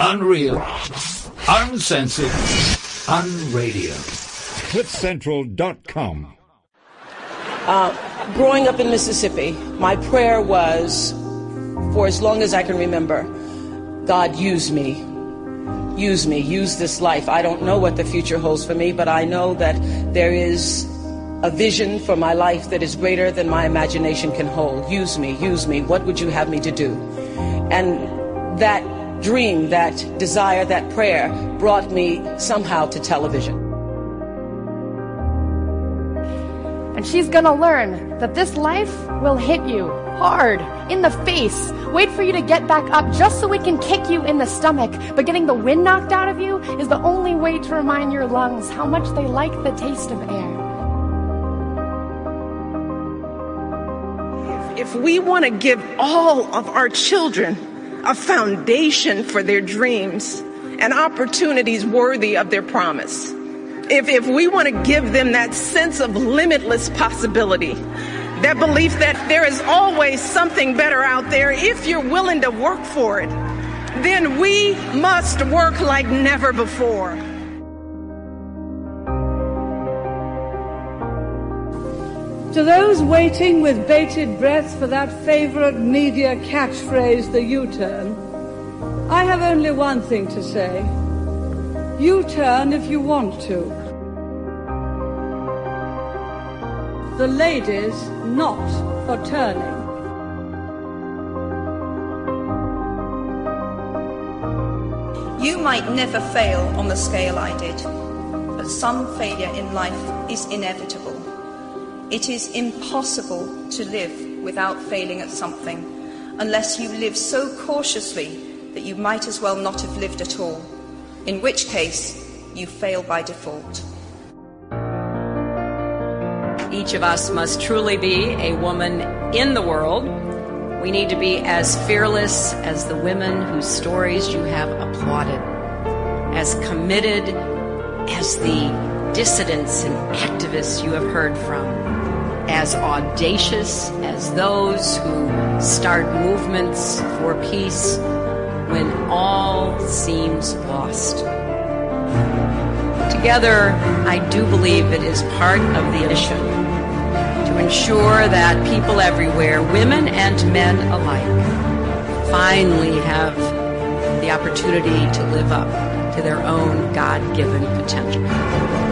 Unreal. Uncensored. Unradio. CliffCentral.com. Uh, growing up in Mississippi, my prayer was for as long as I can remember God, use me. Use me. Use this life. I don't know what the future holds for me, but I know that there is a vision for my life that is greater than my imagination can hold. Use me. Use me. What would you have me to do? And that dream, that desire, that prayer brought me somehow to television. And she's gonna learn that this life will hit you hard in the face. Wait for you to get back up just so it can kick you in the stomach. But getting the wind knocked out of you is the only way to remind your lungs how much they like the taste of air. If we want to give all of our children a foundation for their dreams and opportunities worthy of their promise, if, if we want to give them that sense of limitless possibility, that belief that there is always something better out there if you're willing to work for it, then we must work like never before. To those waiting with bated breath for that favorite media catchphrase, the U turn, I have only one thing to say. You turn if you want to. The ladies not for turning. You might never fail on the scale I did, but some failure in life is inevitable. It is impossible to live without failing at something unless you live so cautiously that you might as well not have lived at all, in which case you fail by default. Each of us must truly be a woman in the world. We need to be as fearless as the women whose stories you have applauded, as committed as the dissidents and activists you have heard from, as audacious as those who start movements for peace when all seems lost. Together, I do believe it is part of the mission to ensure that people everywhere, women and men alike, finally have the opportunity to live up to their own God given potential.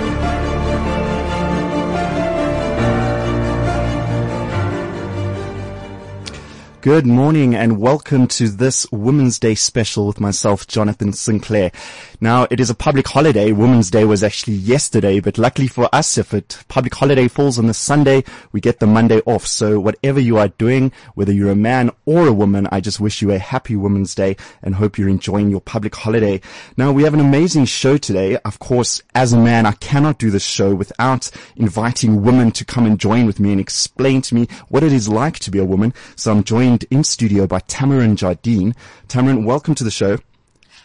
Good morning and welcome to this Women's Day special with myself, Jonathan Sinclair. Now, it is a public holiday. Women's Day was actually yesterday, but luckily for us, if it public holiday falls on the Sunday, we get the Monday off. So whatever you are doing, whether you're a man or a woman, I just wish you a happy Women's Day and hope you're enjoying your public holiday. Now, we have an amazing show today. Of course, as a man, I cannot do this show without inviting women to come and join with me and explain to me what it is like to be a woman. So I'm joined in studio by Tamarin Jardine. Tamarin, welcome to the show.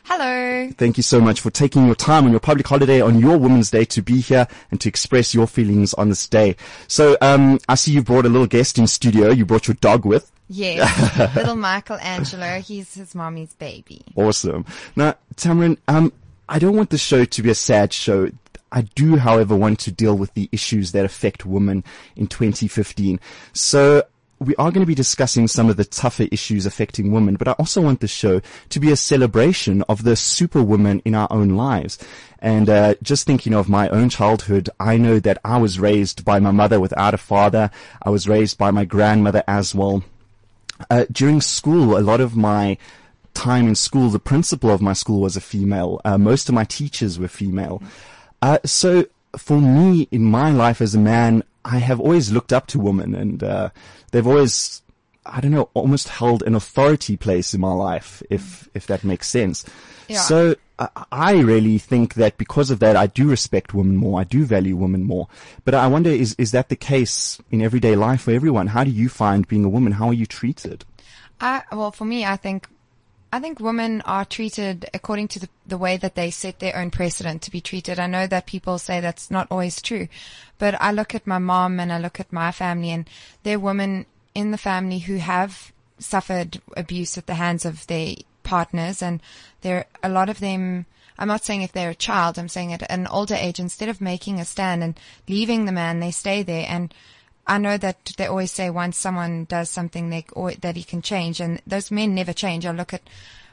Hello. Thank you so much for taking your time on your public holiday on your Women's Day to be here and to express your feelings on this day. So, um, I see you brought a little guest in studio. You brought your dog with. Yes, little Michelangelo. He's his mommy's baby. Awesome. Now, Tamarin, um, I don't want the show to be a sad show. I do, however, want to deal with the issues that affect women in 2015. So we are going to be discussing some of the tougher issues affecting women, but I also want the show to be a celebration of the superwoman in our own lives. And uh, just thinking of my own childhood, I know that I was raised by my mother without a father. I was raised by my grandmother as well. Uh, during school, a lot of my time in school, the principal of my school was a female. Uh, most of my teachers were female. Uh, so for me, in my life as a man, I have always looked up to women and, uh, they've always, I don't know, almost held an authority place in my life, if, if that makes sense. Yeah. So I, I really think that because of that, I do respect women more. I do value women more. But I wonder, is, is that the case in everyday life for everyone? How do you find being a woman? How are you treated? I, well, for me, I think, I think women are treated according to the, the way that they set their own precedent to be treated. I know that people say that's not always true, but I look at my mom and I look at my family and there are women in the family who have suffered abuse at the hands of their partners and there, a lot of them, I'm not saying if they're a child, I'm saying at an older age, instead of making a stand and leaving the man, they stay there. And I know that they always say once someone does something they, or, that he can change and those men never change. I look at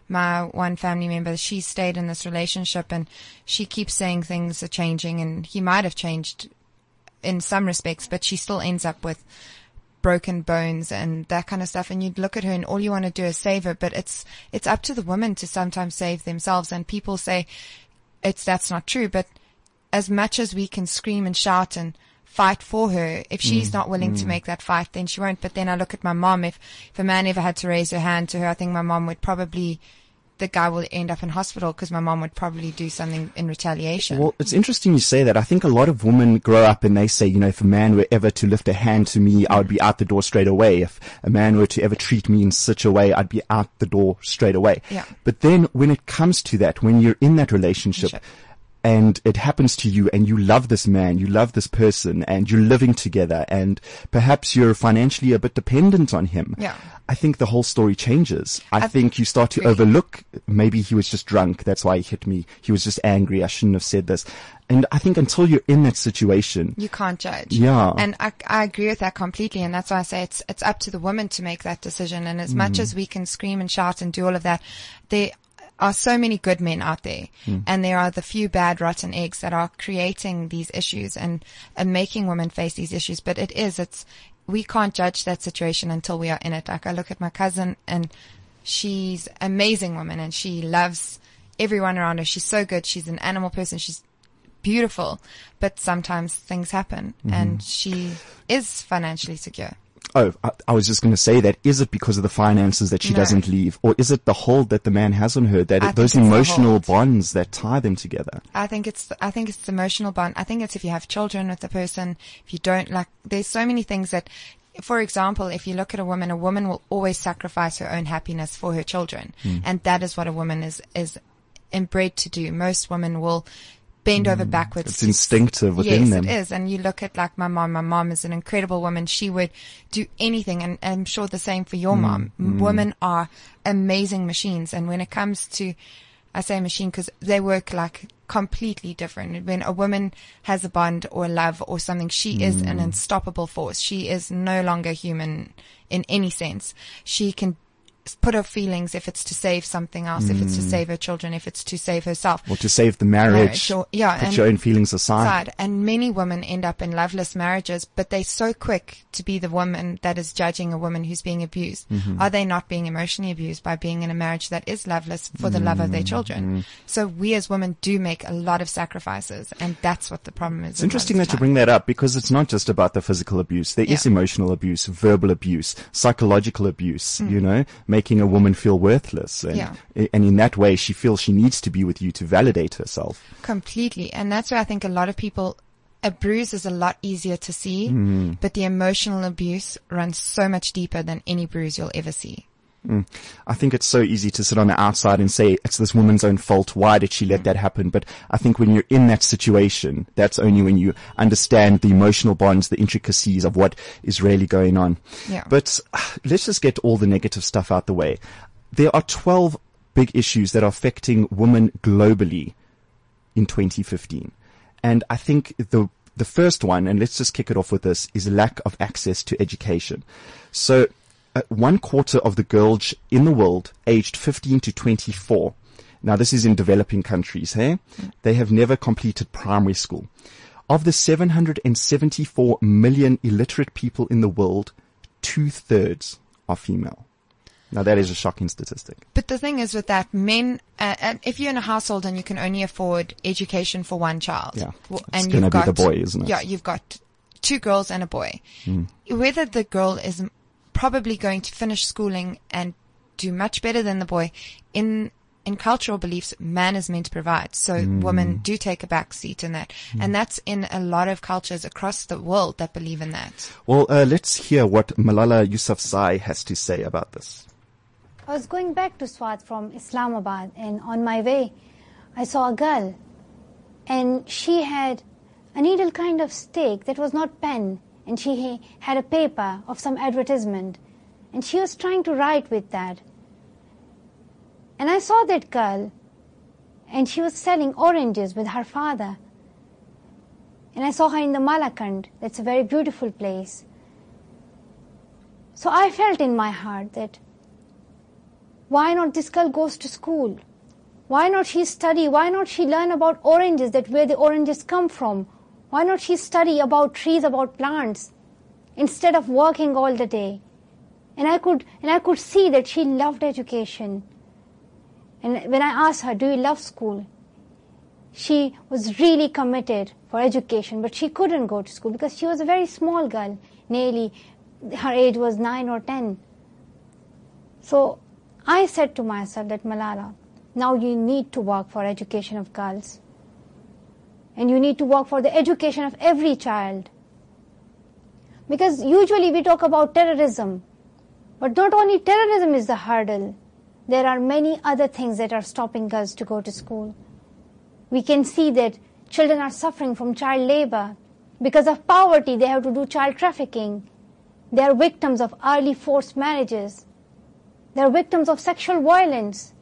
my one family member, she stayed in this relationship and she keeps saying things are changing and he might have changed in some respects, but she still ends up with broken bones and that kind of stuff. And you'd look at her and all you want to do is save her, but it's, it's up to the women to sometimes save themselves. And people say it's, that's not true, but as much as we can scream and shout and fight for her, if she's Mm, not willing to mm. make that fight, then she won't. But then I look at my mom. If, if a man ever had to raise her hand to her, I think my mom would probably, the guy will end up in hospital because my mom would probably do something in retaliation. Well, it's interesting you say that. I think a lot of women grow up and they say, you know, if a man were ever to lift a hand to me, I would be out the door straight away. If a man were to ever treat me in such a way, I'd be out the door straight away. Yeah. But then when it comes to that, when you're in that relationship, and it happens to you and you love this man, you love this person and you're living together and perhaps you're financially a bit dependent on him. Yeah. I think the whole story changes. I, I think you start to agree. overlook maybe he was just drunk. That's why he hit me. He was just angry. I shouldn't have said this. And I think until you're in that situation, You can't judge. Yeah. And I, I agree with that completely. And that's why I say it's, it's up to the woman to make that decision. And as much Mm. as we can scream and shout and do all of that, there are so many good men out there. Mm. And there are the few bad rotten eggs that are creating these issues and, and making women face these issues. But it is, it's, we can't judge that situation until we are in it. Like I look at my cousin and she's amazing woman and she loves everyone around her. She's so good. She's an animal person. She's beautiful, but sometimes things happen Mm-hmm. and she is financially secure. Oh, I, I was just going to say that. Is it because of the finances that she No. doesn't leave? Or is it the hold that the man has on her that it, those think it's the emotional bonds that tie them together? I think it's, I think it's the emotional bond. I think it's if you have children with the person, if you don't like, there's so many things that, for example, if you look at a woman, a woman will always sacrifice her own happiness for her children. Mm. And that is what a woman is, is inbred to do. Most women will bend over backwards. Mm. It's to- instinctive within yes, them. it is. And you look at like my mom. My mom is an incredible woman. She would do anything, and I'm sure the same for your Mm, mom. mm. Women are amazing machines, and when it comes to, I say machine because they work like completely different. When a woman has a bond or love or something, she is an Mm. unstoppable force. She is no longer human in any sense. She can put her feelings if it's to save something else, if it's to Mm. save her children, if it's to save herself. Or to save the marriage, or- yeah, put and- your own feelings aside. side. And many women end up in loveless marriages, but they're so quick to be the woman that is judging a woman who's being abused. Mhm. Are they not being emotionally abused by being in a marriage that is loveless for the love of their children? Mm. So we as women do make a lot of sacrifices, and that's what the problem is. It's interesting that you bring that up because it's not just about the physical abuse. There is Yeah. emotional abuse, verbal abuse, psychological abuse, Mm. you know, making a woman feel worthless. And, Yeah. and in that way, she feels she needs to be with you to validate herself. Completely. And that's why I think a lot of people, a bruise is a lot easier to see, Mm. but the emotional abuse runs so much deeper than any bruise you'll ever see. Mm. I think it's so easy to sit on the outside and say it's this woman's own fault. Why did she let that happen? But I think when you're in that situation, that's only when you understand the emotional bonds, the intricacies of what is really going on. Yeah. But let's just get all the negative stuff out the way. There are 12 big issues that are affecting women globally in 2015. And I think the the first one, and let's just kick it off with this, is lack of access to education. So, uh, one quarter of the girls in the world aged 15 to 24. Now, this is in developing countries, hey? They have never completed primary school. Of the 774 million illiterate people in the world, two thirds are female. Now, that is a shocking statistic. But the thing is with that, men, uh, and if you're in a household and you can only afford education for one child, Yeah. w- It's and gonna you've be got, the boy, isn't it? Yeah, you've got two girls and a boy. Mm. Whether the girl is probably going to finish schooling and do much better than the boy, in in cultural beliefs, man is meant to provide. So Mm. women do take a back seat in that, and that's in a lot of cultures across the world that believe in that. Well, uh, let's hear what Malala Yousafzai has to say about this. I was going back to Swat from Islamabad, and on my way, I saw a girl, and she had a needle kind of stick that was not pen, and she had a paper of some advertisement, and she was trying to write with that. And I saw that girl, and she was selling oranges with her father. And I saw her in the Malakand. That's a very beautiful place. So I felt in my heart that why not this girl goes to school? Why not she study? Why not she learn about oranges, that where the oranges come from? Why not she study about trees, about plants, instead of working all the day? And I could, and I could see that she loved education. And when I asked her, do you love school? She was really committed for education, but she couldn't go to school because she was a very small girl. Nearly, her age was nine or ten. So I said to myself that Malala, now you need to work for education of girls. And you need to work for the education of every child. Because usually we talk about terrorism, but not only terrorism is the hurdle, there are many other things that are stopping girls to go to school. We can see that children are suffering from child labor. Because of poverty, they have to do child trafficking. They are victims of early forced marriages. They are victims of sexual violence.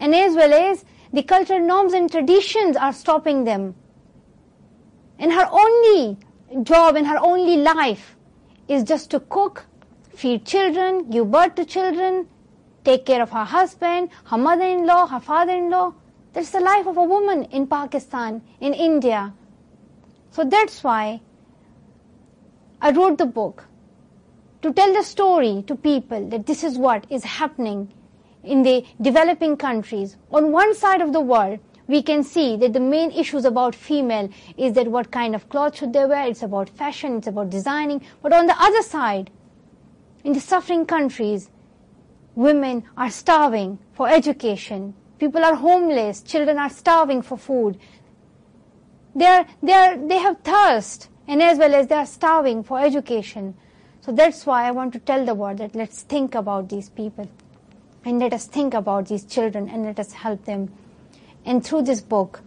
And as well as the cultural norms and traditions are stopping them. And her only job and her only life is just to cook, feed children, give birth to children, take care of her husband, her mother-in-law, her father-in-law. That's the life of a woman in Pakistan, in India. So that's why I wrote the book to tell the story to people that this is what is happening in the developing countries. On one side of the world, we can see that the main issues about female is that what kind of clothes should they wear, it's about fashion, it's about designing. But on the other side, in the suffering countries, women are starving for education. People are homeless. Children are starving for food. They, are, they, are, they have thirst and as well as they are starving for education. So that's why I want to tell the world that let's think about these people and let us think about these children and let us help them. And through this book,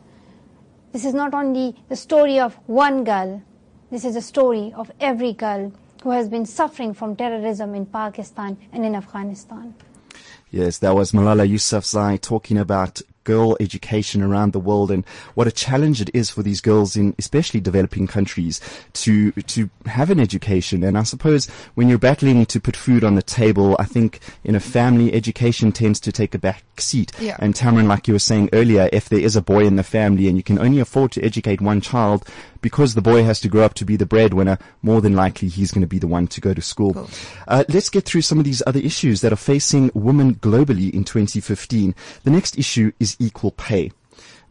this is not only the story of one girl, this is a story of every girl who has been suffering from terrorism in Pakistan and in Afghanistan. Yes, that was Malala Yousafzai talking about girl education around the world and what a challenge it is for these girls in especially developing countries to to have an education. And I suppose when you're battling to put food on the table I think in a family education tends to take a back seat. Yeah. and Tamarin like you were saying earlier if there is a boy in the family and you can only afford to educate one child because the boy has to grow up to be the breadwinner more than likely he's going to be the one to go to school. Uh, let's get through some of these other issues that are facing women globally in 2015 the next issue is equal pay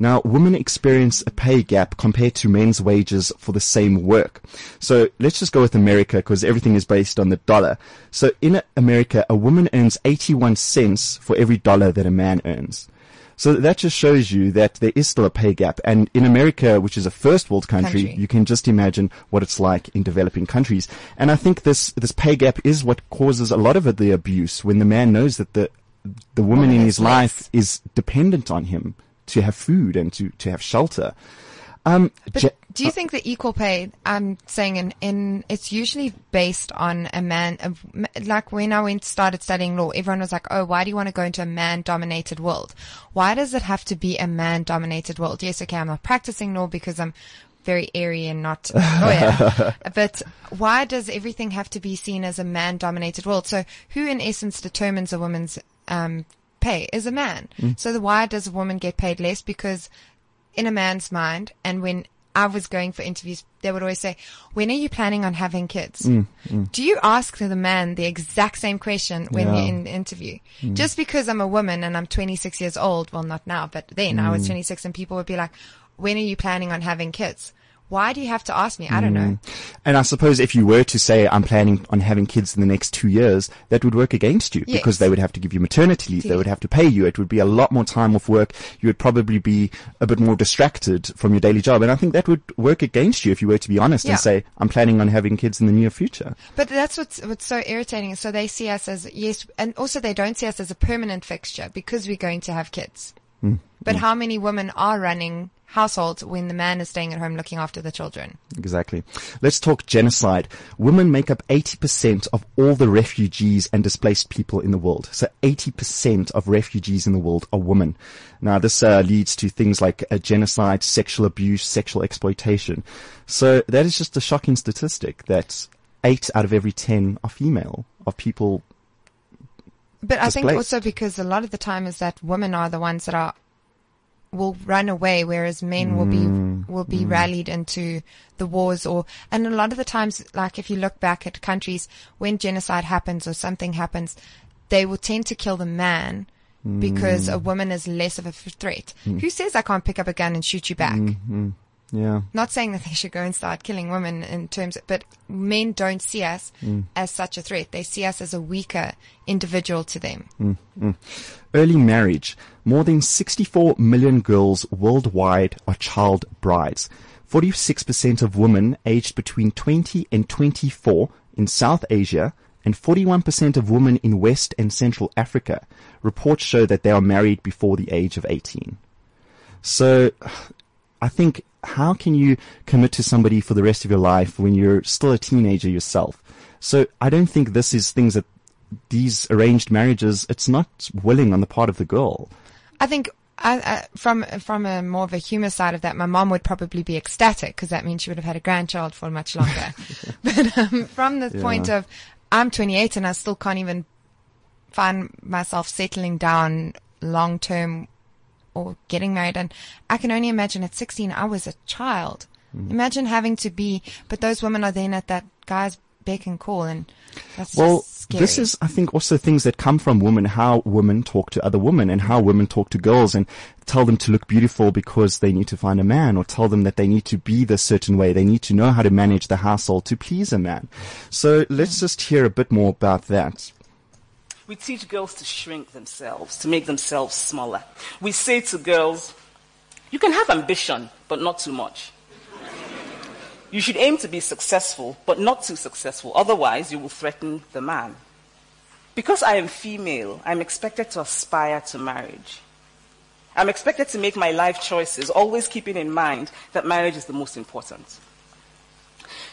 now, women experience a pay gap compared to men's wages for the same work. So let's just go with America because everything is based on the dollar. So in America, a woman earns 81 cents for every dollar that a man earns. So that just shows you that there is still a pay gap. And in America, which is a first world country, Country. you can just imagine what it's like in developing countries. And I think this, this pay gap is what causes a lot of the abuse when the man knows that the, the woman, in his life is dependent on him to have food and to, to have shelter. Um, But do you think the equal pay? I'm saying in, in it's usually based on a man. A, like when I went started studying law, everyone was like, "Oh, why do you want to go into a man-dominated world? Why does it have to be a man-dominated world?" Yes, okay, I'm not practicing law because I'm very airy and not a lawyer. but why does everything have to be seen as a man-dominated world? So who, in essence, determines a woman's um, pay is a man. Mm. So the, why does a woman get paid less? Because in a man's mind, and when I was going for interviews, they would always say, "When are you planning on having kids?" Mm, mm. Do you ask the man the exact same question when Yeah. you're in the interview? Just because I'm a woman and I'm 26 years old, well, not now, but then I was 26, and people would be like, "When are you planning on having kids?" Why do you have to ask me? I don't know. And I suppose if you were to say, I'm planning on having kids in the next two years, that would work against you Yes. because they would have to give you maternity leave. They would have to pay you. It would be a lot more time off work. You would probably be a bit more distracted from your daily job. And I think that would work against you if you were to be honest Yeah. and say, I'm planning on having kids in the near future. But that's what's what's so irritating. So they see us as yes, and also they don't see us as a permanent fixture because we're going to have kids. Mm. But how many women are running household when the man is staying at home looking after the children. Exactly. Let's talk genocide. Women make up 80% of all the refugees and displaced people in the world. So 80% of refugees in the world are women. Now this uh, leads to things like uh, genocide, sexual abuse, sexual exploitation. So that is just a shocking statistic that eight out of every 10 are female of people But I think also because a lot of the time is that women are the ones that are will run away, whereas men will Mm, be will be rallied into the wars or and a lot of the times, like if you look back at countries when genocide happens or something happens, they will tend to kill the man because Mm. a woman is less of a threat. Who says I can't pick up a gun and shoot you back? Mm. Yeah. Not saying that they should go and start killing women in terms, of, but men don't see us Mm. as such a threat. They see us as a weaker individual to them. Early marriage. More than 64 million girls worldwide are child brides. 46% of women aged between 20 and 24 in South Asia and 41% of women in West and Central Africa. Reports show that they are married before the age of 18. So, I think, how can you commit to somebody for the rest of your life when you're still a teenager yourself? So, I don't think this is things that these arranged marriages, it's not willing on the part of the girl. I think I, I, from from a more of a humor side of that, my mom would probably be ecstatic because that means she would have had a grandchild for much longer. but um, from the point of I'm 28 and I still can't even find myself settling down long term or getting married, and I can only imagine at 16 I was a child. Imagine having to be, but those women are then at that guy's beck and call, and that's Well, just scary. this is, I think, also things that come from women, how women talk to other women and how women talk to girls and tell them to look beautiful because they need to find a man or tell them that they need to be this certain way. They need to know how to manage the household to please a man. So let's just hear a bit more about that. We teach girls to shrink themselves, to make themselves smaller. We say to girls, you can have ambition, but not too much. You should aim to be successful, but not too successful. Otherwise, you will threaten the man. Because I am female, I'm expected to aspire to marriage. I'm expected to make my life choices, always keeping in mind that marriage is the most important.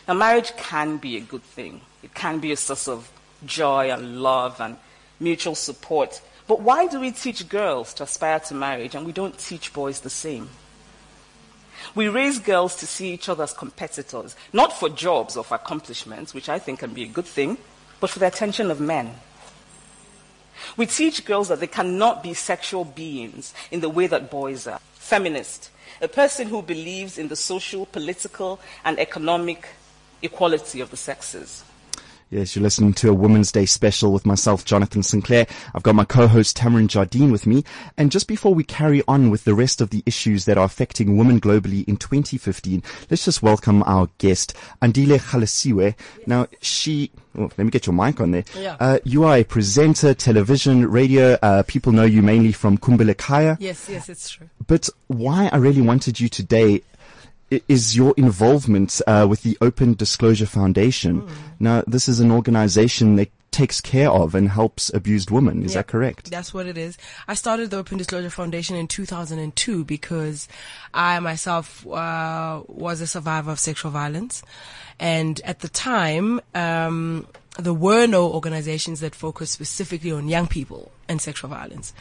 Now, marriage can be a good thing. It can be a source of joy and love and mutual support. But why do we teach girls to aspire to marriage and we don't teach boys the same? We raise girls to see each other as competitors, not for jobs or for accomplishments, which I think can be a good thing, but for the attention of men. We teach girls that they cannot be sexual beings in the way that boys are. Feminist, a person who believes in the social, political, and economic equality of the sexes. Yes, you're listening to a Women's Day special with myself, Jonathan Sinclair. I've got my co-host Tamarin Jardine with me. And just before we carry on with the rest of the issues that are affecting women globally in 2015, let's just welcome our guest, Andile Gaelesiwe. Now, she, oh, let me get your mic on there. Yeah. Uh, you are a presenter, television, radio. Uh, people know you mainly from Khumbul'ekhaya. Yes, yes, it's true. But why I really wanted you today is your involvement uh, with the Open Disclosure Foundation. Hmm. Now, this is an organization that takes care of and helps abused women. Is Yeah, that correct? That's what it is. I started the Open Disclosure Foundation in 2002 because I myself uh, was a survivor of sexual violence, and at the time. Um, there were no organizations that focused specifically on young people and sexual violence.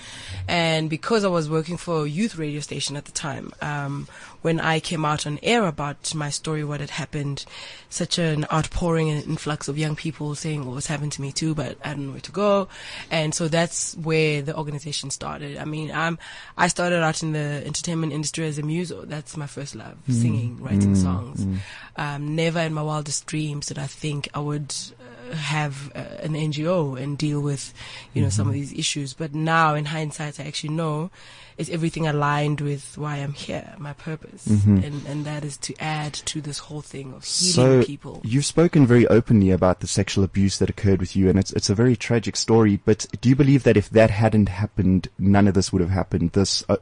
And because I was working for a youth radio station at the time, um, when I came out on air about my story, what had happened, such an outpouring and influx of young people saying what was happened to me too, but I don't know where to go. And so that's where the organization started. I mean, I'm, I started out in the entertainment industry as a muso. That's my first love, singing, writing songs. Um, never in my wildest dreams did I think I would have uh, an NGO and deal with, you know, some of these issues. But now, in hindsight, I actually know is everything aligned with why I'm here, my purpose, and and that is to add to this whole thing of healing so people. you've spoken very openly about the sexual abuse that occurred with you, and it's it's a very tragic story. But do you believe that if that hadn't happened, none of this would have happened? This uh,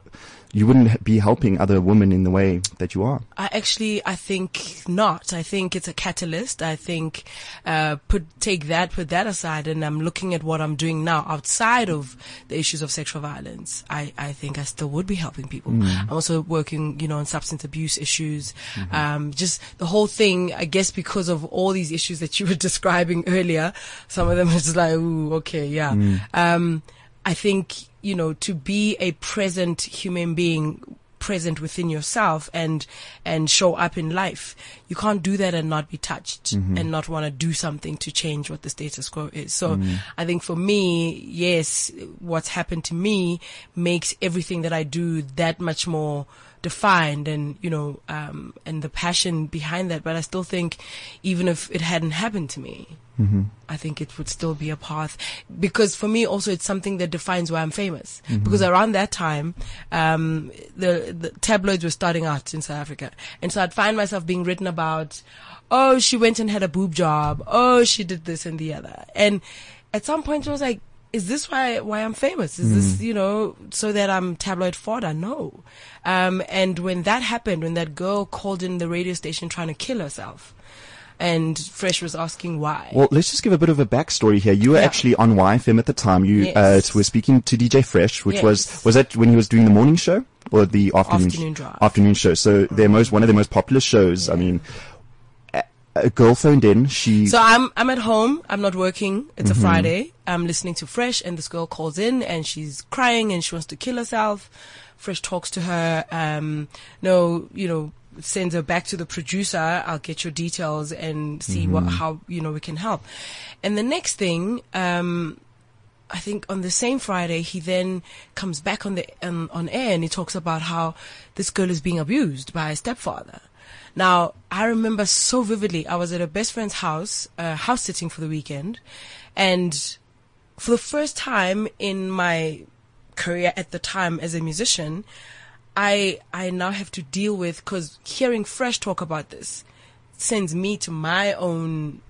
you wouldn't be helping other women in the way that you are. I actually, I think not. I think it's a catalyst. I think, uh, put, take that, put that aside and I'm looking at what I'm doing now outside of the issues of sexual violence. I, I think I still would be helping people. Mm. I'm also working, you know, on substance abuse issues. Mhm. Um, just the whole thing, I guess because of all these issues that you were describing earlier, some of them just like, ooh, okay, yeah. Mm. Um, I think, you know, to be a present human being, present within yourself and, and show up in life, you can't do that and not be touched Mhm. and not want to do something to change what the status quo is. So Mm. I think for me, yes, what's happened to me makes everything that I do that much more defined and, you know, um, and the passion behind that. But I still think even if it hadn't happened to me, Mm-hmm. I think it would still be a path because for me also it's something that defines why I'm famous. Mhm. Because around that time, um, the, the tabloids were starting out in South Africa. And so I'd find myself being written about, oh, she went and had a boob job. Oh, she did this and the other. And at some point I was like, is this why, why I'm famous? Is this, Mm. you know, so that I'm tabloid fodder? No. Um, and when that happened, when that girl called in the radio station trying to kill herself, and Fresh was asking why. Well, let's just give a bit of a backstory here. You were Yeah. actually on YFM at the time. You Yes. uh, were speaking to DJ Fresh, which Yes. was was that when he was doing the morning show or the afternoon Afternoon drive. afternoon show. So their most one of their most popular shows. I mean, a, girl phoned in. She So I'm I'm at home. I'm not working. It's Mhm. a Friday. I'm listening to Fresh, and this girl calls in, and she's crying, and she wants to kill herself. Fresh talks to her. Um, no, you know, sends her back to the producer. I'll get your details and see what Mhm. how you know we can help. And the next thing, um, I think on the same Friday, he then comes back on the um, on air and he talks about how this girl is being abused by a stepfather. Now, I remember so vividly. I was at a best friend's house, uh, house sitting for the weekend, and for the first time in my career at the time as a musician, I I now have to deal with because hearing Fresh talk about this sends me to my own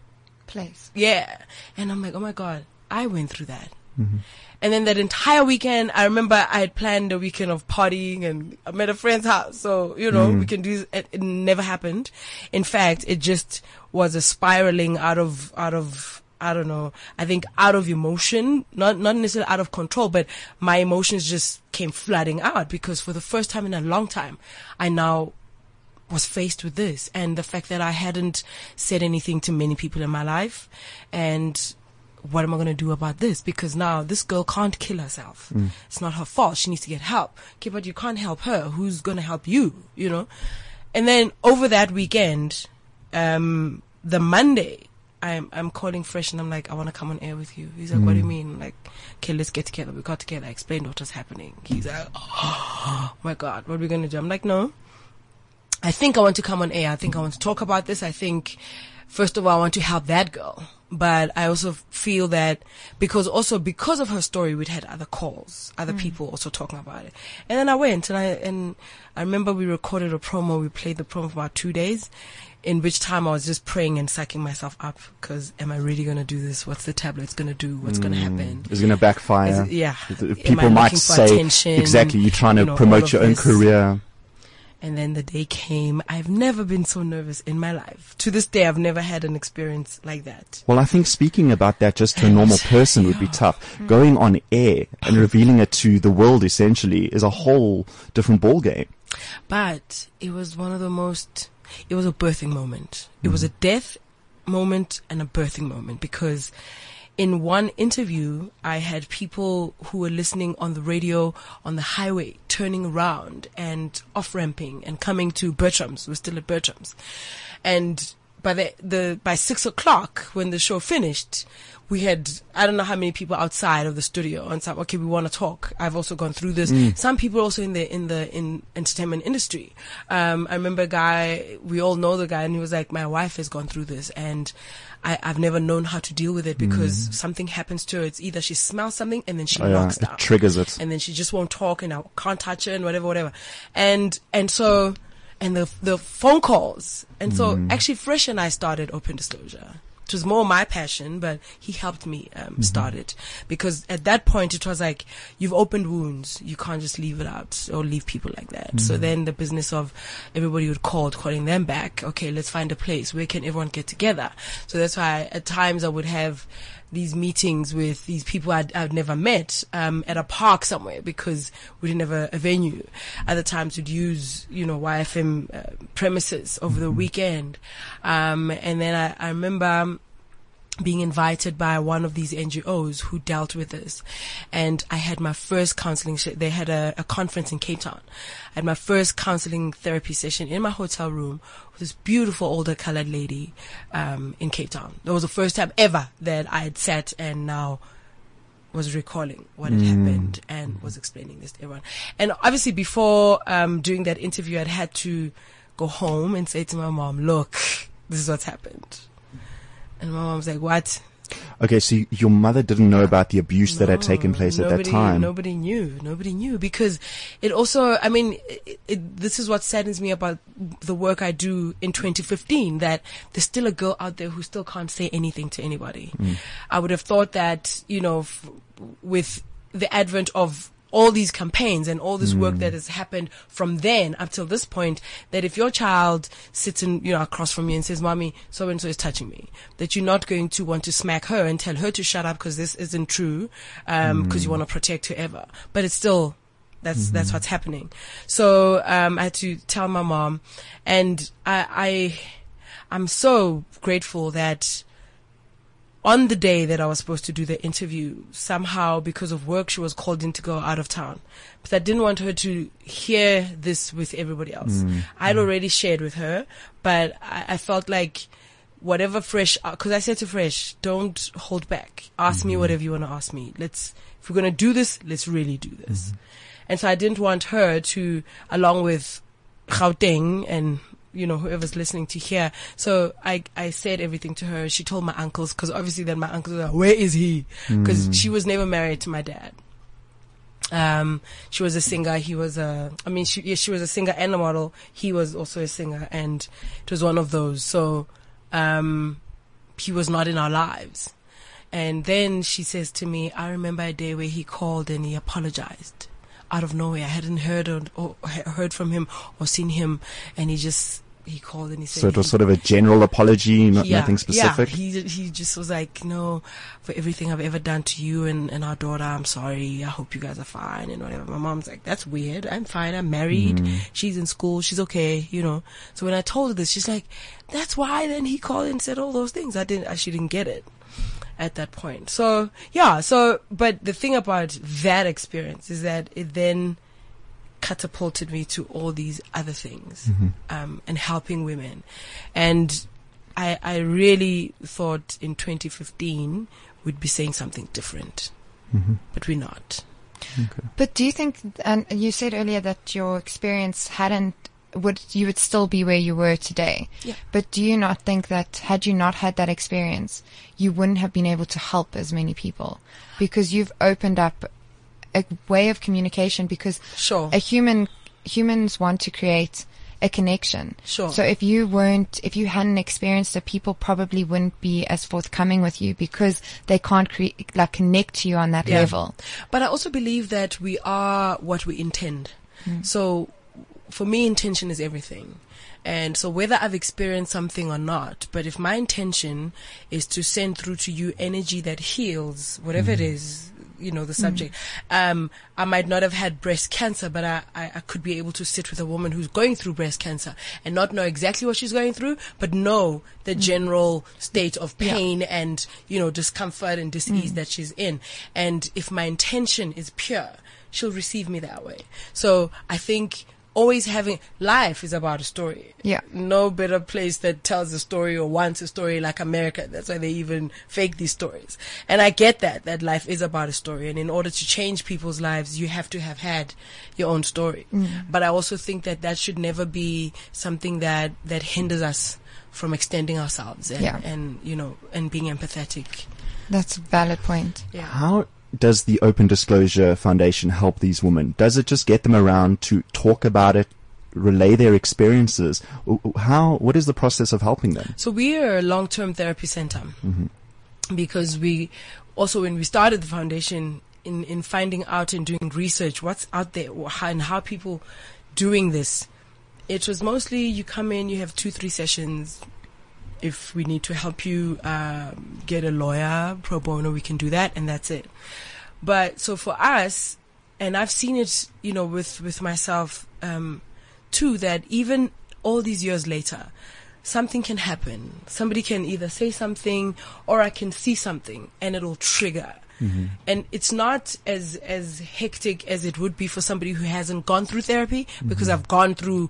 place. Yeah, and I'm like, oh my god, I went through that. And then that entire weekend, I remember I had planned a weekend of partying and I'm at a friend's house. So, you know, Mm. we can do, it, it never happened. In fact, it just was a spiraling out of, out of, I don't know, I think out of emotion, not, not necessarily out of control, but my emotions just came flooding out because for the first time in a long time, I now was faced with this and the fact that I hadn't said anything to many people in my life and what am I going to do about this? Because now this girl can't kill herself. Mm. It's not her fault. She needs to get help. Okay, but you can't help her. Who's going to help you? You know? And then over that weekend, um, the Monday, I'm, I'm calling Fresh and I'm like, I want to come on air with you. He's like, what do you Mm. mean? I'm like, okay, let's get together. We got together. I explained what was happening. He's like, oh my God, what are we going to do? I'm like, no, I think I want to come on air. I think I want to talk about this. I think, first of all, I want to help that girl. But I also feel that because also because of her story, we'd had other calls, other Mm. people also talking about it. And then I went and I, and I remember we recorded a promo. We played the promo for about two days, in which time I was just praying and psyching myself up because am I really going to do this? What's the tablet's going to do? What's going to Mm. happen? Is it going to backfire? It- yeah. The- Am I People might say attention? exactly. You're trying to You know, promote your own this. career. And then the day came. I've never been so nervous in my life. To this day, I've never had an experience like that. Well, I think speaking about that just to a normal person would be tough. Going on air and revealing it to the world essentially is a whole different ballgame. But it was one of the most, it was a birthing moment. It was mm. a death moment and a birthing moment because in one interview, I had people who were listening on the radio on the highway turning around and off ramping and coming to Bertram's. We're still at Bertram's. And by the, the, by six o'clock when the show finished, we had, I don't know how many people outside of the studio and said, okay, we want to talk. I've also gone through this. Mm. Some people also in the, in the, in entertainment industry. Um, I remember a guy, we all know the guy and he was like, my wife has gone through this and I, I've never known how to deal with it because Mm. something happens to her. It's either she smells something and then she Oh, yeah, knocks it down. triggers it. And then she just won't talk and I can't touch her and whatever, whatever. And, and so, and the, the phone calls. And so Mm. actually Fresh and I started Open Disclosure. it was more my passion, but he helped me um, start it because at that point it was like you've opened wounds, you can't just leave it out or leave people like that. So Mhm. then the business of everybody would call, calling them back. Okay, let's find a place where can everyone get together. So that's why at times I would have these meetings with these people I'd, I'd never met um, at a park somewhere because we didn't have a, a venue. Other times we'd use, you know, YFM uh, premises over the weekend. Um, and then I, I remember um, being invited by one of these NGOs who dealt with this. And I had my first counseling, sh- they had a, a conference in Cape Town. I had my first counseling therapy session in my hotel room with this beautiful older colored lady, um, in Cape Town. That was the first time ever that I had sat and now was recalling what had Mm. happened and was explaining this to everyone. And obviously before, um, doing that interview, I'd had to go home and say to my mom, look, this is what's happened. And my mom was like, what? Okay, so your mother didn't know about the abuse that had taken place at that nobody, time. Nobody knew. Nobody knew because it also, I mean, it, it, this is what saddens me about the work I do in 2015 that there's still a girl out there who still can't say anything to anybody. Mm. I would have thought that, you know, f- with the advent of all these campaigns and all this work Mm. that has happened from then up till this point, that if your child sits in, you know, across from you and says, mommy, so and so is touching me, that you're not going to want to smack her and tell her to shut up because this isn't true, um, because you Mm. want to protect her ever. But it's still, that's, that's what's happening. So, um, I had to tell my mom and I, I, I'm so grateful that on the day that I was supposed to do the interview, somehow because of work, she was called in to go out of town. But I didn't want her to hear this with everybody else. Mm. I'd mm. already shared with her, but I, I felt like whatever fresh, uh, because I said to Fresh, don't hold back. Ask me mm-hmm. whatever you want to ask me. Let's, if we're going to do this, let's really do this. Mm-hmm. And so I didn't want her to, along with Gauteng and you know whoever's listening to hear. So I I said everything to her. She told my uncles because obviously then my uncles were like, where is he? Because Mm. she was never married to my dad. Um, she was a singer. He was a. I mean, she yeah, she was a singer and a model. He was also a singer, and it was one of those. So, um, he was not in our lives. And then she says to me, I remember a day where he called and he apologized out of nowhere. I hadn't heard or, or heard from him or seen him, and he just he called and he said So it was sort of a general apology, not, yeah, nothing specific. Yeah, he he just was like, no, for everything I've ever done to you and, and our daughter, I'm sorry. I hope you guys are fine and whatever. My mom's like, that's weird. I'm fine. I'm married. Mm. She's in school. She's okay. You know. So when I told her this, she's like, that's why. Then he called and said all those things. I didn't. I, she didn't get it at that point. So yeah. So but the thing about that experience is that it then catapulted me to all these other things Mhm. um, and helping women. And I, I really thought in 2015 we'd be saying something different, Mhm. but we're not. But do you think, and you said earlier that your experience hadn't, would, you would still be where you were today. Yeah. But do you not think that had you not had that experience, you wouldn't have been able to help as many people? Because you've opened up a way of communication because Sure. a human, humans want to create a connection. Sure. So if you weren't, if you hadn't experienced it, people probably wouldn't be as forthcoming with you because they can't create, like connect to you on that Yeah. level. But I also believe that we are what we intend. Hmm. So for me, intention is everything. And so whether I've experienced something or not, but if my intention is to send through to you energy that heals, whatever it hmm. is, you know, the subject, um, I might not have had breast cancer, but I, I, I could be able to sit with a woman who's going through breast cancer and not know exactly what she's going through, but know the general state of Yeah. pain and, you know, discomfort and dis-ease Mm. that she's in. And if my intention is pure, she'll receive me that way. So I think always having life is about a story. Yeah. No better place that tells a story or wants a story like America. That's why they even fake these stories. And I get that, that life is about a story. And in order to change people's lives, you have to have had your own story. Mm. But I also think that that should never be something that, that hinders us from extending ourselves and, Yeah. and, you know, and being empathetic. That's a valid point. Yeah. How does the Open Disclosure Foundation help these women? Does it just get them around to talk about it relay their experiences. How? What is the process of helping them? So we are a long-term therapy center Mm-hmm. because we also when we started the foundation in in finding out and doing research what's out there and how people doing this it was mostly you come in you have two three sessions if we need to help you um, get a lawyer pro bono we can do that and that's it. But so for us and i've seen it you know with with myself um, too that even all these years later something can happen. Somebody can either say something or i can see something and it'll trigger. Mm-hmm. and it's not as as hectic as it would be for somebody who hasn't gone through therapy because I've gone through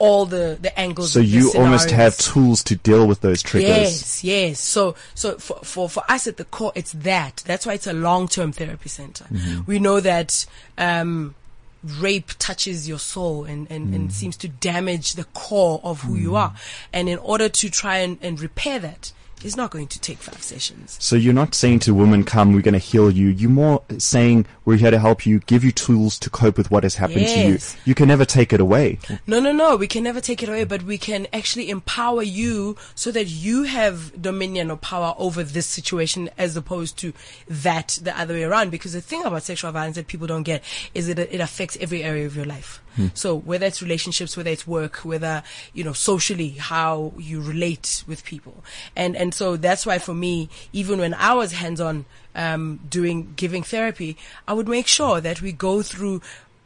all the the angles. Mm-hmm. So you almost have tools to deal with those triggers. Yes, yes. So, so for, for, for us at the core, it's that. That's why it's a long-term therapy center. Mhm. We know that, um, rape touches your soul and, and, and seems to damage the core of who you are. And in order to try and, and repair that, it's not going to take five sessions. So you're not saying to women, "Come, we're going to heal you." You're more saying, "We're here to help you, give you tools to cope with what has happened to you." You can never take it away. No, no, no. We can never take it away, but we can actually empower you so that you have dominion or power over this situation as opposed to that the other way around. Because the thing about sexual violence that people don't get is that it affects every area of your life. Hmm. So whether it's relationships, whether it's work, whether, you know, socially, how you relate with people. And, and so that's why for me, even when I was hands on, um, doing, giving therapy, I would make sure that we go through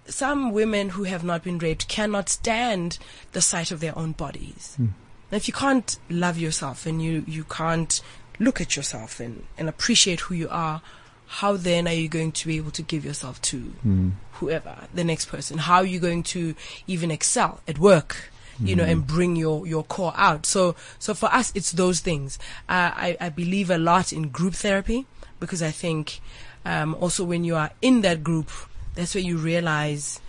some women who have not been raped cannot stand the sight of their own bodies. Hmm. And if you can't love yourself and you, you can't look at yourself and, and appreciate who you are, how then are you going to be able to give yourself to Hmm. whoever, the next person? How are you going to even excel at work? You know, and bring your, your core out. So, so for us, it's those things. Uh, I, I believe a lot in group therapy because I think, um, also when you are in that group, that's where you realize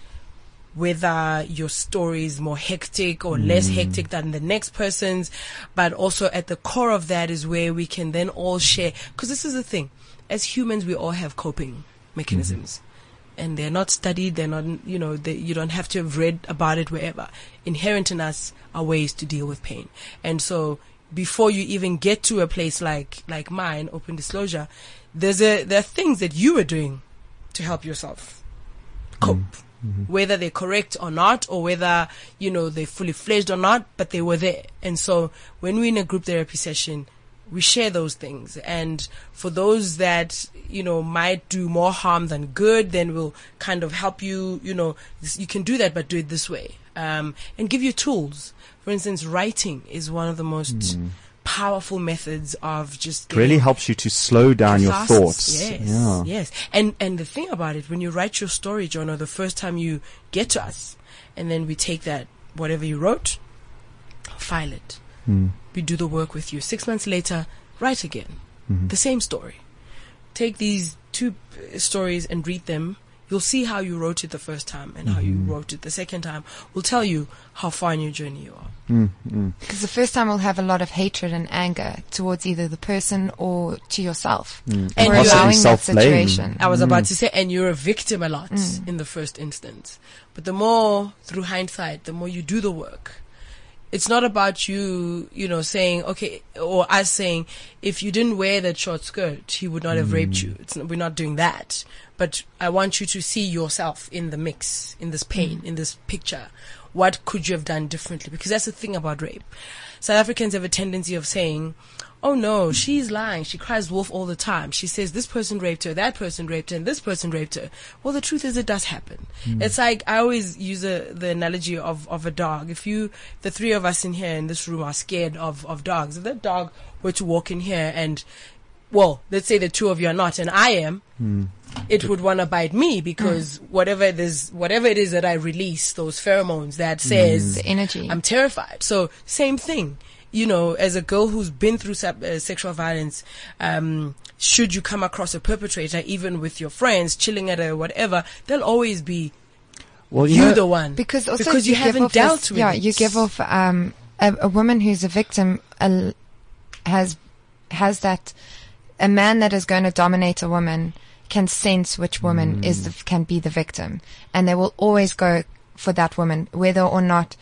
whether your story is more hectic or less Mm. hectic than the next person's. But also at the core of that is where we can then all share. Cause this is the thing. As humans, we all have coping mechanisms. Mm-hmm. And they're not studied, they're not, you know, they, you don't have to have read about it wherever. Inherent in us are ways to deal with pain. And so before you even get to a place like, like mine, open disclosure, there's a, there are things that you are doing to help yourself cope. Mm-hmm. Mm-hmm. Whether they're correct or not, or whether, you know, they're fully fledged or not, but they were there. And so when we're in a group therapy session, we share those things. And for those that, you know, might do more harm than good, then we'll kind of help you, you know, you can do that, but do it this way. Um, and give you tools. For instance, writing is one of the most powerful methods of just It really helps you to slow down your thoughts. Yes, Yeah. yes. And and the thing about it, when you write your story, John, or the first time you get to us, and then we take that whatever you wrote, file it. Mm. We do the work with you. Six months later, write again, Mhm. the same story. Take these two stories and read them. You'll see how you wrote it the first time and how you Mhm. wrote it the second time. Will tell you how far in your journey you are. Mm, mm. Because the first time we'll have a lot of hatred and anger towards either the person or to yourself. Mm. And For you're- allowing that situation. I was about to say, and you're a victim a lot Mm. in the first instance. But the more, through hindsight, the more you do the work, it's not about you, you know, saying, okay, or us saying, if you didn't wear that short skirt, he would not have mm. raped you. It's we're not doing that. But I want you to see yourself in the mix, in this pain, in this picture. What could you have done differently? Because that's the thing about rape. South Africans have a tendency of saying, oh no, she's lying. She cries wolf all the time. She says this person raped her, that person raped her, and this person raped her. Well, the truth is it does happen. Mm. It's like, I always use a, the analogy of, of a dog. If you, the three of us in here in this room are scared of, of dogs, if that dog were to walk in here and, well, let's say the two of you are not, and I am, Mm. it would want to bite me because whatever it is, whatever it is that I release, those pheromones that says The energy. I'm terrified. So same thing, you know, as a girl who's been through sep- uh, sexual violence, um, should you come across a perpetrator, even with your friends, chilling at a whatever, they'll always be Well, you you know- the one. Because also because you, give haven't dealt this- with yeah it. you give off um a, a woman who's a victim uh, has has that a man that is going to dominate a woman can sense which woman is the, can be the victim. And they will always go for that woman, whether or not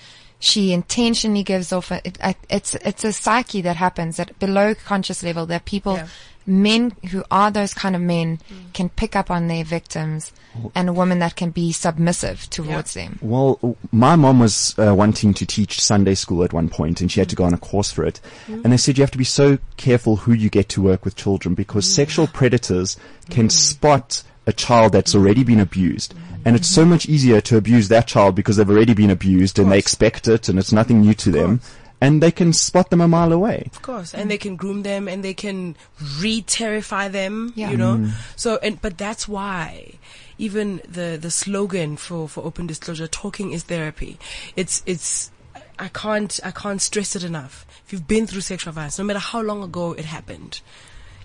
she intentionally gives off. A, it, it- it's it's a psyche that happens at below conscious level that people, Yeah. men who are those kind of men, can pick up on their victims, and a woman that can be submissive towards them. Well, my mom was uh, wanting to teach Sunday school at one point, and she had to go on a course for it. Mm. And they said you have to be so careful who you get to work with children because Mm. sexual predators can spot a child that's already been abused. And it's so much easier to abuse that child because they've already been abused and they expect it and it's nothing new to them. And they can spot them a mile away. Of course, and they can groom them, and they can re-terrify them. Yeah. You know, Mm. so and but that's why even the the slogan for for open disclosure, talking is therapy. It's it's I can't I can't stress it enough. If you've been through sexual violence, no matter how long ago it happened,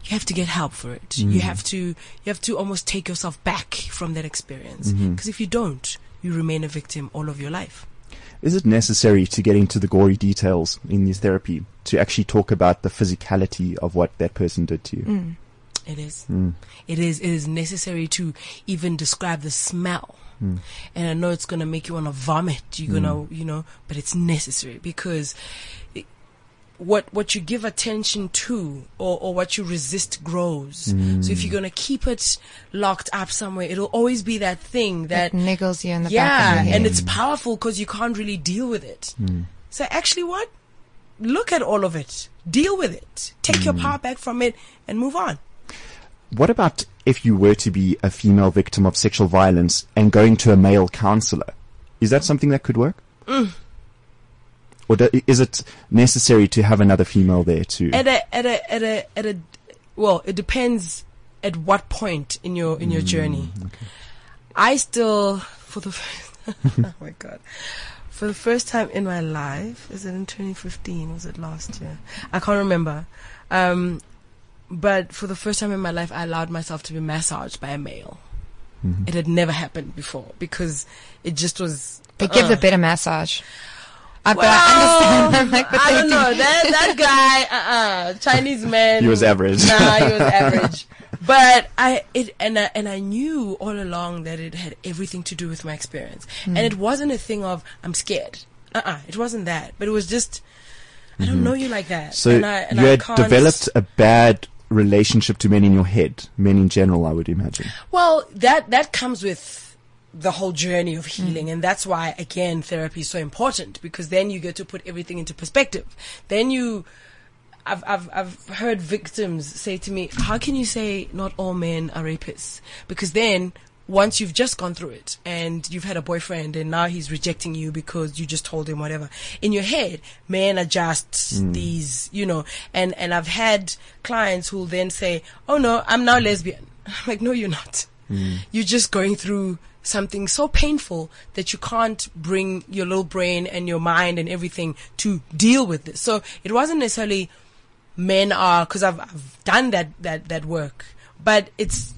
you have to get help for it. You Mm. have to you have to almost take yourself back from that experience. Because if you don't, you remain a victim all of your life. Is it necessary to get into the gory details in this therapy to actually talk about the physicality of what that person did to you? Mm. It is. Mm. It is. It is necessary to even describe the smell. Mm. And I know it's gonna make you wanna vomit. You're gonna, you know, but it's necessary because it, what what you give attention to or, or what you resist grows. So if Mm. you're gonna keep it locked up somewhere, it'll always be that thing that, That niggles you in the yeah, back of your head. and it's powerful because you can't really deal with it. So actually, what? Look at all of it. Deal with it. Take your power back from it and move on. What about if you were to be a female victim of sexual violence and going to a male counselor? Is that something that could work? Mm. Or do, is it necessary to have another female there too? At a at a at a at a well, it depends at what point in your in your journey. Okay. I still for the first, oh my god. For the first time in my life, is it in 2015? Was it last year? I can't remember. Um, but for the first time in my life, I allowed myself to be massaged by a male. It had never happened before because it just was. They give uh. the better massage. I, Well, I understand. like, I don't know that that guy. Uh, uh Chinese man. He was average. Nah, he was average. But I it and I, and I knew all along that it had everything to do with my experience, Hmm. and it wasn't a thing of I'm scared. Uh uh it wasn't that. But it was just I don't Mhm. know you like that. So and I, and you I had can't- developed a bad relationship to men in your head, men in general, I would imagine. Well, that that comes with the whole journey of healing, and that's why again therapy is so important because then you get to put everything into perspective. Then you, I've I've I've heard victims say to me, "How can you say not all men are rapists?" Because then. Once you've just gone through it and you've had a boyfriend and now he's rejecting you because you just told him whatever. In your head, men are just Mm. these, you know, and, and I've had clients who'll then say, Oh no, I'm now lesbian. I'm like, no, you're not you're just going through something so painful that you can't bring your little brain and your mind and everything to deal with this. So it wasn't necessarily men are because I've, I've done that that that work, but it's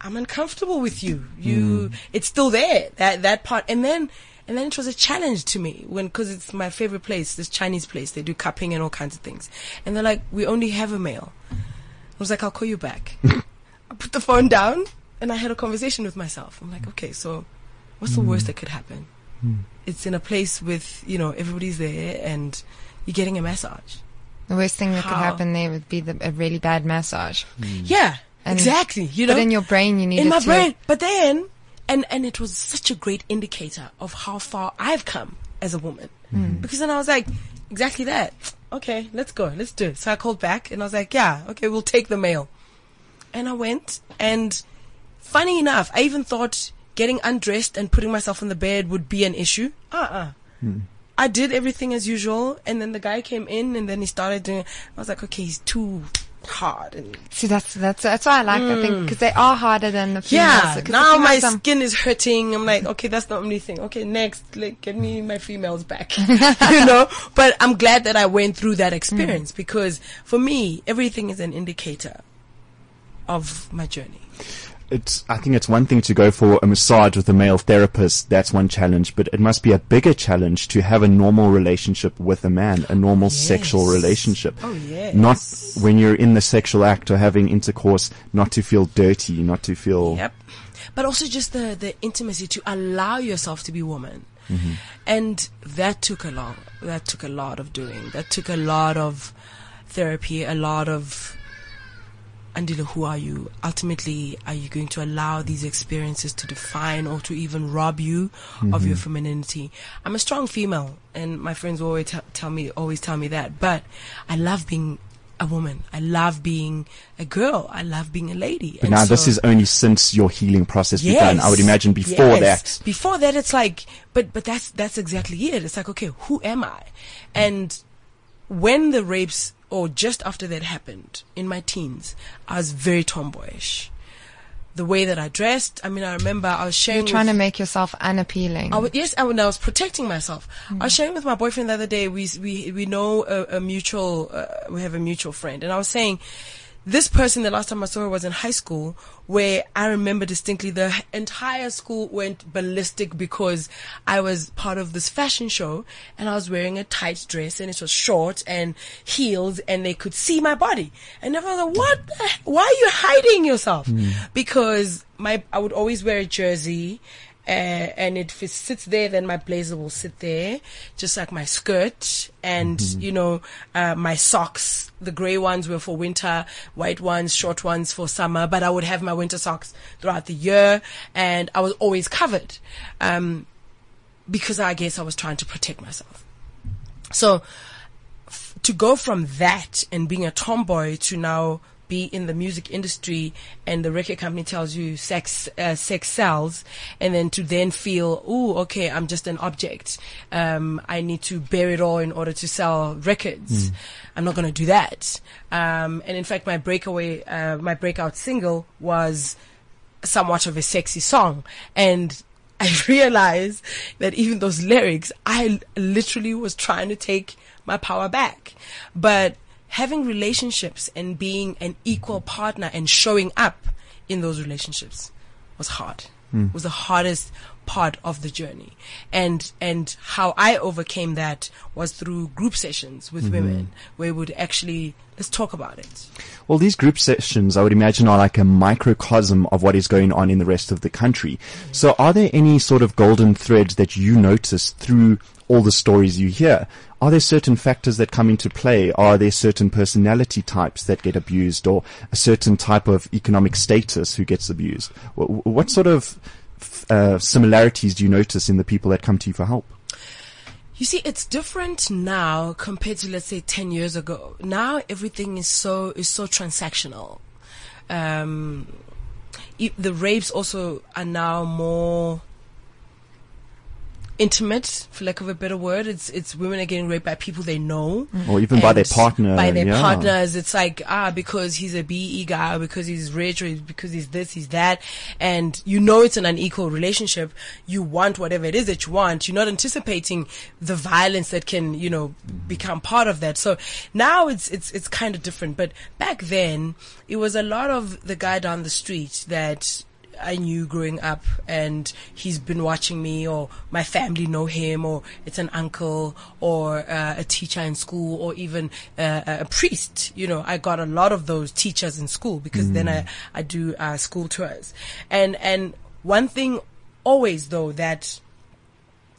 I'm uncomfortable with you. You mm. it's still there that that part, and then. And then it was a challenge to me when, because it's my favorite place, this Chinese place. They do cupping and all kinds of things. And they're like, we only have a male. I was like, I'll call you back. I put the phone down and I had a conversation with myself. I'm like, mm. okay, so what's the worst mm. that could happen? Mm. It's in a place with, you know, everybody's there and you're getting a massage. The worst thing that could happen there would be the, a really bad massage. Yeah, And- exactly. You know, but in your brain, you need to. in it my to- brain. But then, and and it was such a great indicator of how far I've come as a woman. Mm. Because then I was like, exactly that. Okay, let's go, let's do it. So I called back and I was like, yeah, okay, we'll take the male. And I went, and funny enough, I even thought getting undressed and putting myself on the bed would be an issue. Uh uh I did everything as usual, and then the guy came in, and then he started doing. I was like, okay, he's too hard, and See, that's that's that's why I like. I think Mm. because they are harder than the females. yeah. 'cause the Now my females are- skin is hurting. I'm like, okay, that's the only thing. Okay, next, like, get me my females back, you know. But I'm glad that I went through that experience because for me, everything is an indicator of my journey. It's, I think it's one thing to go for a massage with a male therapist. That's one challenge, but it must be a bigger challenge to have a normal relationship with a man, a normal sexual relationship. Oh, yes. Not when you're in the sexual act or having intercourse, not to feel dirty, not to feel. Yep. but also just the, the intimacy to allow yourself to be woman. Mm-hmm. And that took a lot, that took a lot of doing. That took a lot of therapy, a lot of, Andile, who are you? Ultimately, are you going to allow these experiences to define or to even rob you of your Mhm. femininity? I'm a strong female and my friends always t- tell me, always tell me that, but I love being a woman. I love being a girl. I love being a lady. But And now this is only since your healing process began. I would imagine before yes. that. Before that, it's like, but but that's that's exactly it. It's like, okay, who am I? And when the rapes, or just after that happened in my teens, I was very tomboyish. The way that I dressed, I mean, I remember I was sharing. You're trying with- to make yourself unappealing. I would, yes, I, when I was protecting myself, I was sharing with my boyfriend the other day. We we we know a, a mutual. Uh, we have a mutual friend, and I was saying. This person, the last time I saw her was in high school, where I remember distinctly the entire school went ballistic because I was part of this fashion show and I was wearing a tight dress and it was short and heels and they could see my body. And everyone was like, what? the Why are you hiding yourself? Hmm. because my I would always wear a jersey. Uh, and if it sits there, then my blazer will sit there, just like my skirt. And, you know, uh, my socks, the gray ones were for winter, white ones, short ones for summer, but I would have my winter socks throughout the year and I was always covered. Um, because I guess I was trying to protect myself. So, to go from that and being a tomboy to now be in the music industry and the record company tells you sex uh, sex sells and then to then feel oh okay I'm just an object um, I need to bear it all in order to sell records Mm. I'm not going to do that um, and in fact my breakaway uh, my breakout single was somewhat of a sexy song and I realized that even those lyrics, I literally was trying to take my power back. But having relationships and being an equal partner and showing up in those relationships was hard. Mm. Was the hardest part of the journey. And and how I overcame that was through group sessions with Mhm. women where we would actually let's talk about it. Well, these group sessions, I would imagine, are like a microcosm of what is going on in the rest of the country. So, are there any sort of golden threads that you notice through all the stories you hear? Are there certain factors that come into play? Are there certain personality types that get abused, or a certain type of economic status who gets abused? What, sort of uh, similarities do you notice in the people that come to you for help? You see, it's different now compared to let's say ten years ago. Now everything is so is so transactional. Um, the rapes also are now more intimate, for lack of a better word. It's it's women are getting raped by people they know, Or even by their partner, By their yeah. partners, it's like ah, because he's a BEE guy, or because he's rich, or because he's this, he's that, and you know it's an unequal relationship. You want whatever it is that you want. You're not anticipating the violence that can you know become part of that. So now it's it's it's kind of different. But back then, it was a lot of the guy down the street that I knew growing up and he's been watching me or my family know him or it's an uncle or uh, a teacher in school or even uh, a priest. You know, I got a lot of those teachers in school because then I, I do uh, school tours. And, and one thing always though that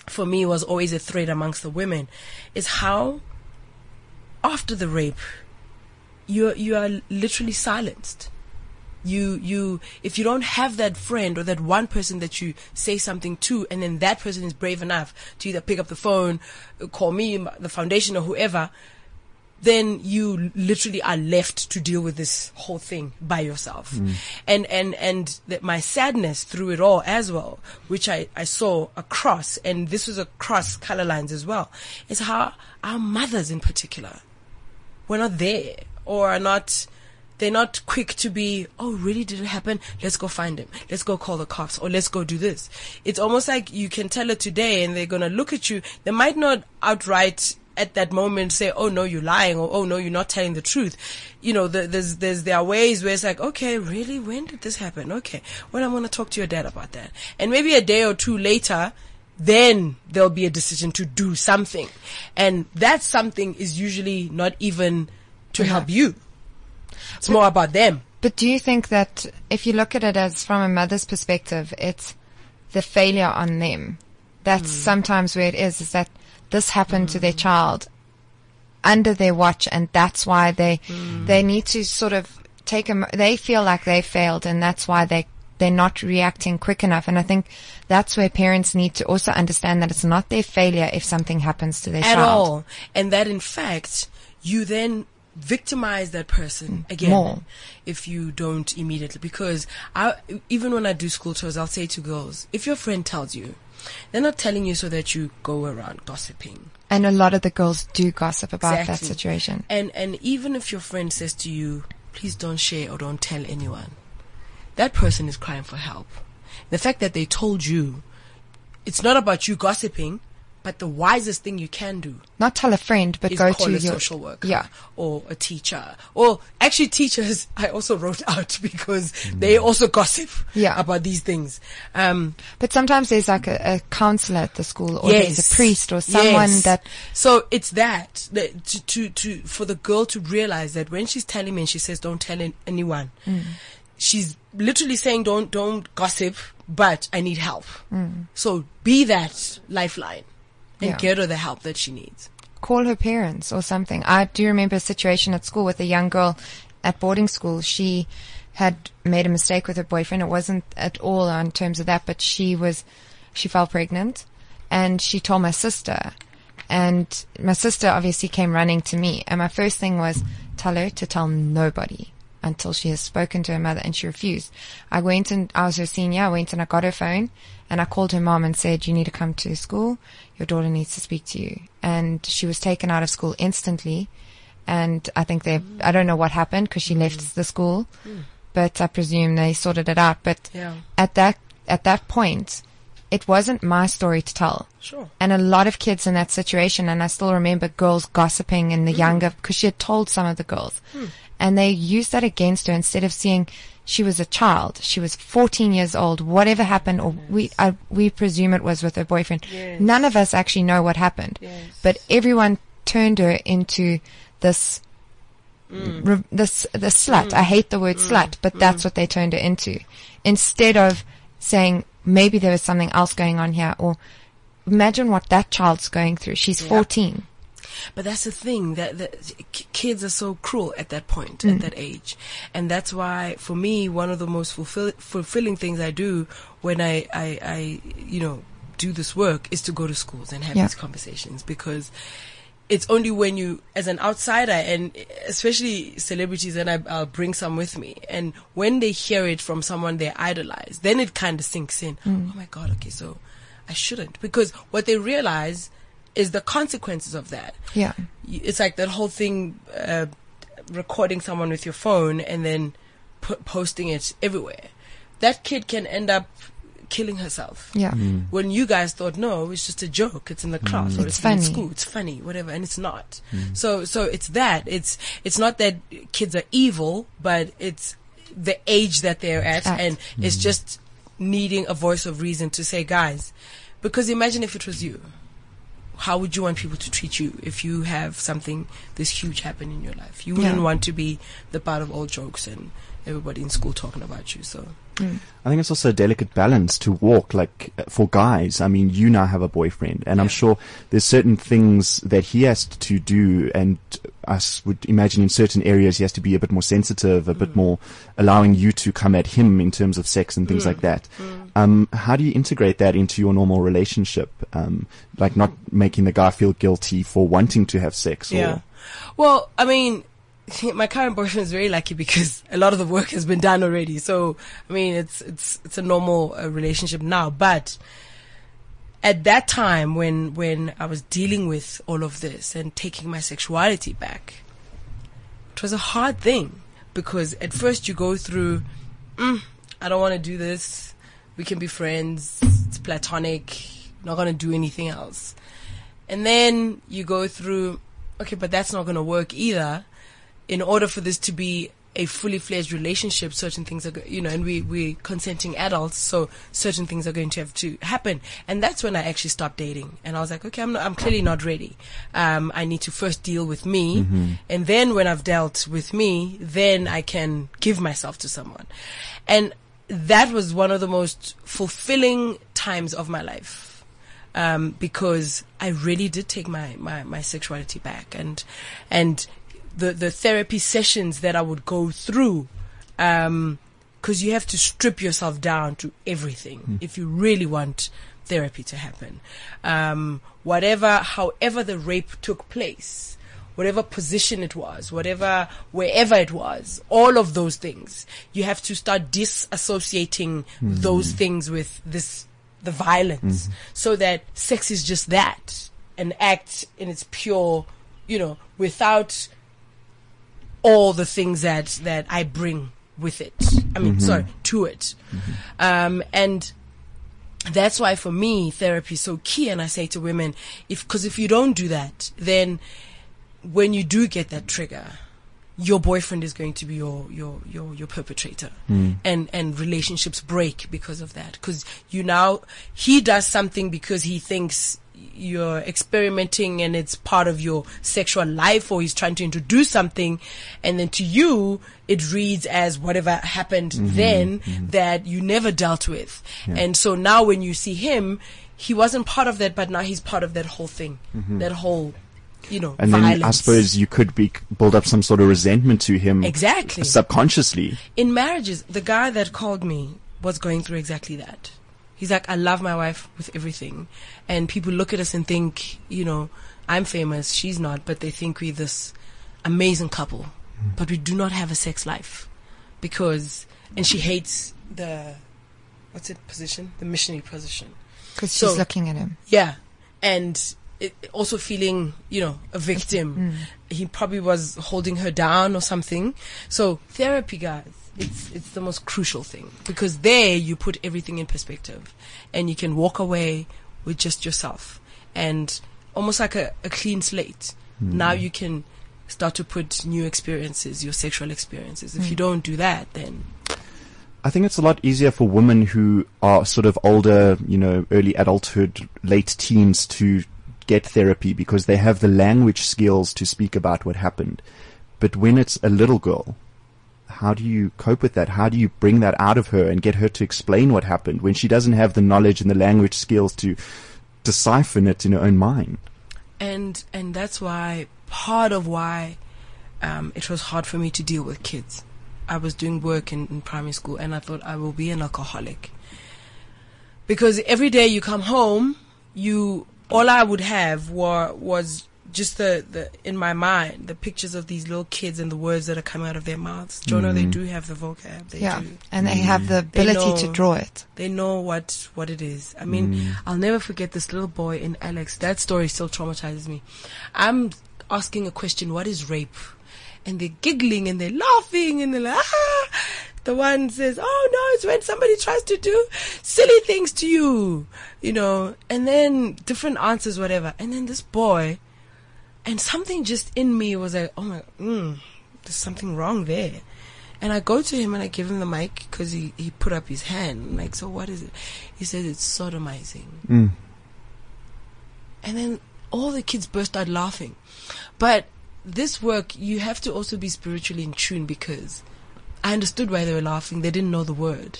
for me was always a thread amongst the women is how after the rape, you you are literally silenced you you if you don't have that friend or that one person that you say something to and then that person is brave enough to either pick up the phone call me the foundation or whoever then you literally are left to deal with this whole thing by yourself Mm. and and and that my sadness through it all as well which I, I saw across and this was across color lines as well is how our mothers in particular were not there or are not they're not quick to be, oh, really? Did it happen? Let's go find him. Let's go call the cops or let's go do this. It's almost like you can tell it today and they're going to look at you. They might not outright at that moment say, oh no, you're lying or oh no, you're not telling the truth. You know, the, there's, there's, there are ways where it's like, okay, really? When did this happen? Okay. Well, I'm going to talk to your dad about that. And maybe a day or two later, then there'll be a decision to do something. And that something is usually not even to help you. It's more about them. But do you think that if you look at it as from a mother's perspective, it's the failure on them? That's hmm. sometimes where it is, is that this happened to their hmm. child under their watch and that's why they, hmm. they need to sort of take a, they feel like they failed and that's why they, they're not reacting quick enough. And I think that's where parents need to also understand that it's not their failure if something happens to their at child. all. And that in fact, you then victimize that person mm. again More. if you don't immediately. Because I, even when I do school tours, I'll say to girls, if your friend tells you, they're not telling you so that you go around gossiping. And a lot of the girls do gossip about that situation. And and even if your friend says to you, please don't share or don't tell anyone, that person is crying for help. The fact that they told you, it's not about you gossiping, but the wisest thing you can do Not tell a friend, but go call to a your social worker Yeah. or a teacher. Or actually teachers I also wrote out because they also gossip Yeah. about these things. Um, But sometimes there's like a, a counselor at the school, or there's a priest, or someone Yes. that So it's that, that to, to to for the girl to realize that when she's telling me and she says don't tell anyone, Mm. she's literally saying don't don't gossip, but I need help. Mm. So be that lifeline and Yeah. get her the help that she needs. call her parents or something. I do remember a situation at school with a young girl at boarding school. She had made a mistake with her boyfriend. It wasn't at all on terms of that, but she was, she fell pregnant and she told my sister and my sister obviously came running to me and my first thing was tell her to tell nobody until she has spoken to her mother and she refused. I went and I was her senior. I went and I got her phone and I called her mom and said, you need to come to school. Your daughter needs to speak to you. And she was taken out of school instantly. And I think they, I don't know what happened because she left mm. the school, mm. but I presume they sorted it out. But Yeah. at that, at that point, it wasn't my story to tell. Sure. And a lot of kids in that situation, and I still remember girls gossiping in the mm. younger, because she had told some of the girls. Hmm. And they used that against her instead of seeing she was a child. She was 14 years old. Whatever happened, or we, I, we presume it was with her boyfriend. Yes. None of us actually know what happened. But everyone turned her into this, mm. re- this, the slut. Mm. I hate the word mm. slut, but that's what they turned her into. Instead of saying, maybe there was something else going on here, or imagine what that child's going through. She's 14. But that's the thing that, that kids are so cruel at that point, Mm. at that age, and that's why, for me, one of the most fulfill- fulfilling things I do when I, I, I, you know, do this work is to go to schools and have Yeah. these conversations because it's only when you, as an outsider, and especially celebrities, and I, I'll bring some with me, and when they hear it from someone they idolize, then it kind of sinks in. Mm. Oh my god! Okay, so I shouldn't because what they realize is the consequences of that. Yeah. It's like that whole thing, uh, recording someone with your phone and then pu- posting it everywhere. That kid can end up killing herself. Yeah. Mm. When you guys thought, no, it's just a joke. It's in the mm. class or It's it's, in funny. school. It's funny, whatever. And it's not. Mm. So, so it's that. It's, it's not that kids are evil, but it's the age that they're at. At. And it's just needing a voice of reason to say, guys, because imagine if it was you. How would you want people to treat you if you have something this huge happen in your life? You wouldn't Yeah. want to be the butt of all jokes and everybody in school talking about you. So I think it's also a delicate balance to walk, like for guys. I mean, you now have a boyfriend, and I'm sure there's certain things that he has to do, and I would imagine in certain areas he has to be a bit more sensitive, a bit more allowing you to come at him in terms of sex and things like that. Um, how do you integrate that into your normal relationship? Um, like not making the guy feel guilty for wanting to have sex. Yeah. Or, Well, I mean, my current boyfriend is very lucky because a lot of the work has been done already. So, I mean, it's it's it's a normal uh, relationship now. But at that time, when when I was dealing with all of this and taking my sexuality back, it was a hard thing because at first you go through, mm, I don't want to do this. We can be friends. It's platonic. Not gonna do anything else. And then you go through, okay, but that's not to work either. In order for this to be a fully fledged relationship, certain things are, go- you know, and we, we consenting adults, so certain things are going to have to happen. And that's when I actually stopped dating. And I was like, okay, I'm not, I'm clearly not ready. Um, I need to first deal with me. Mhm. And then when I've dealt with me, then I can give myself to someone. And that was one of the most fulfilling times of my life. Um, because I really did take my, my, my sexuality back and, and the, the therapy sessions that I would go through, um, cause you have to strip yourself down to everything if you really want therapy to happen. Um, whatever, however the rape took place, whatever position it was, whatever, wherever it was, all of those things, you have to start disassociating those things with this, the violence, so that sex is just that, an act in its pure, you know, without all the things that, that I bring with it. I mean, Mhm. sorry, to it. Um, and that's why for me, therapy is so key. And I say to women, if, cause if you don't do that, then when you do get that trigger, your boyfriend is going to be your, your, your, your perpetrator. Mm. And, and relationships break because of that. Cause you now, he does something because he thinks you're experimenting and it's part of your sexual life or he's trying to introduce something. And then to you, it reads as whatever happened Mhm, then mhm. that you never dealt with. Yeah. And so now when you see him, he wasn't part of that, but now he's part of that whole thing, Mhm. that whole, you know, And violence. then I suppose you could be build up some sort of resentment to him Exactly. subconsciously. in marriages, the guy that called me was going through exactly that. He's like, I love my wife with everything. And people look at us and think, you know, I'm famous, she's not, but they think we're this amazing couple. Mm. But we do not have a sex life. Because, and she hates the, what's it position? The missionary position. 'Cause she's looking at him. Yeah. And it, also feeling, you know, a victim. Mm. He probably was holding her down or something. So therapy, guys, it's, it's the most crucial thing because there you put everything in perspective and you can walk away with just yourself and almost like a, a clean slate. Now you can start to put new experiences, your sexual experiences. If you Mm. don't do that, then I think it's a lot easier for women who are sort of older, you know, early adulthood, late teens to get therapy because they have the language skills to speak about what happened. But when it's a little girl, how do you cope with that? How do you bring that out of her and get her to explain what happened when she doesn't have the knowledge and the language skills to decipher it in her own mind? and and that's why part of why um, it was hard for me to deal with kids. I was doing work in, in primary school, and I thought I will be an alcoholic because every day you come home, you all I would have were was just the, the in my mind the pictures of these little kids and the words that are coming out of their mouths. Jonah, they Mhm. do have the vocab. They Yeah, do. and they have the They ability to draw it. They know what what it is. I mean, Mm. I'll never forget this little boy in Alex. That story still traumatizes me. I'm asking a question, what is rape? And they're giggling and they're laughing and they're like, ah! The one says, oh no, it's when somebody tries to do silly things to you, you know, and then different answers, whatever. And then this boy, and something just in me was like, oh my, mm, there's something wrong there. And I go to him and I give him the mic because he, he put up his hand. I'm like, so what is it? He says it's sodomizing. Mm. And then all the kids burst out laughing. But this work, you have to also be spiritually in tune because I understood why they were laughing. They didn't know the word.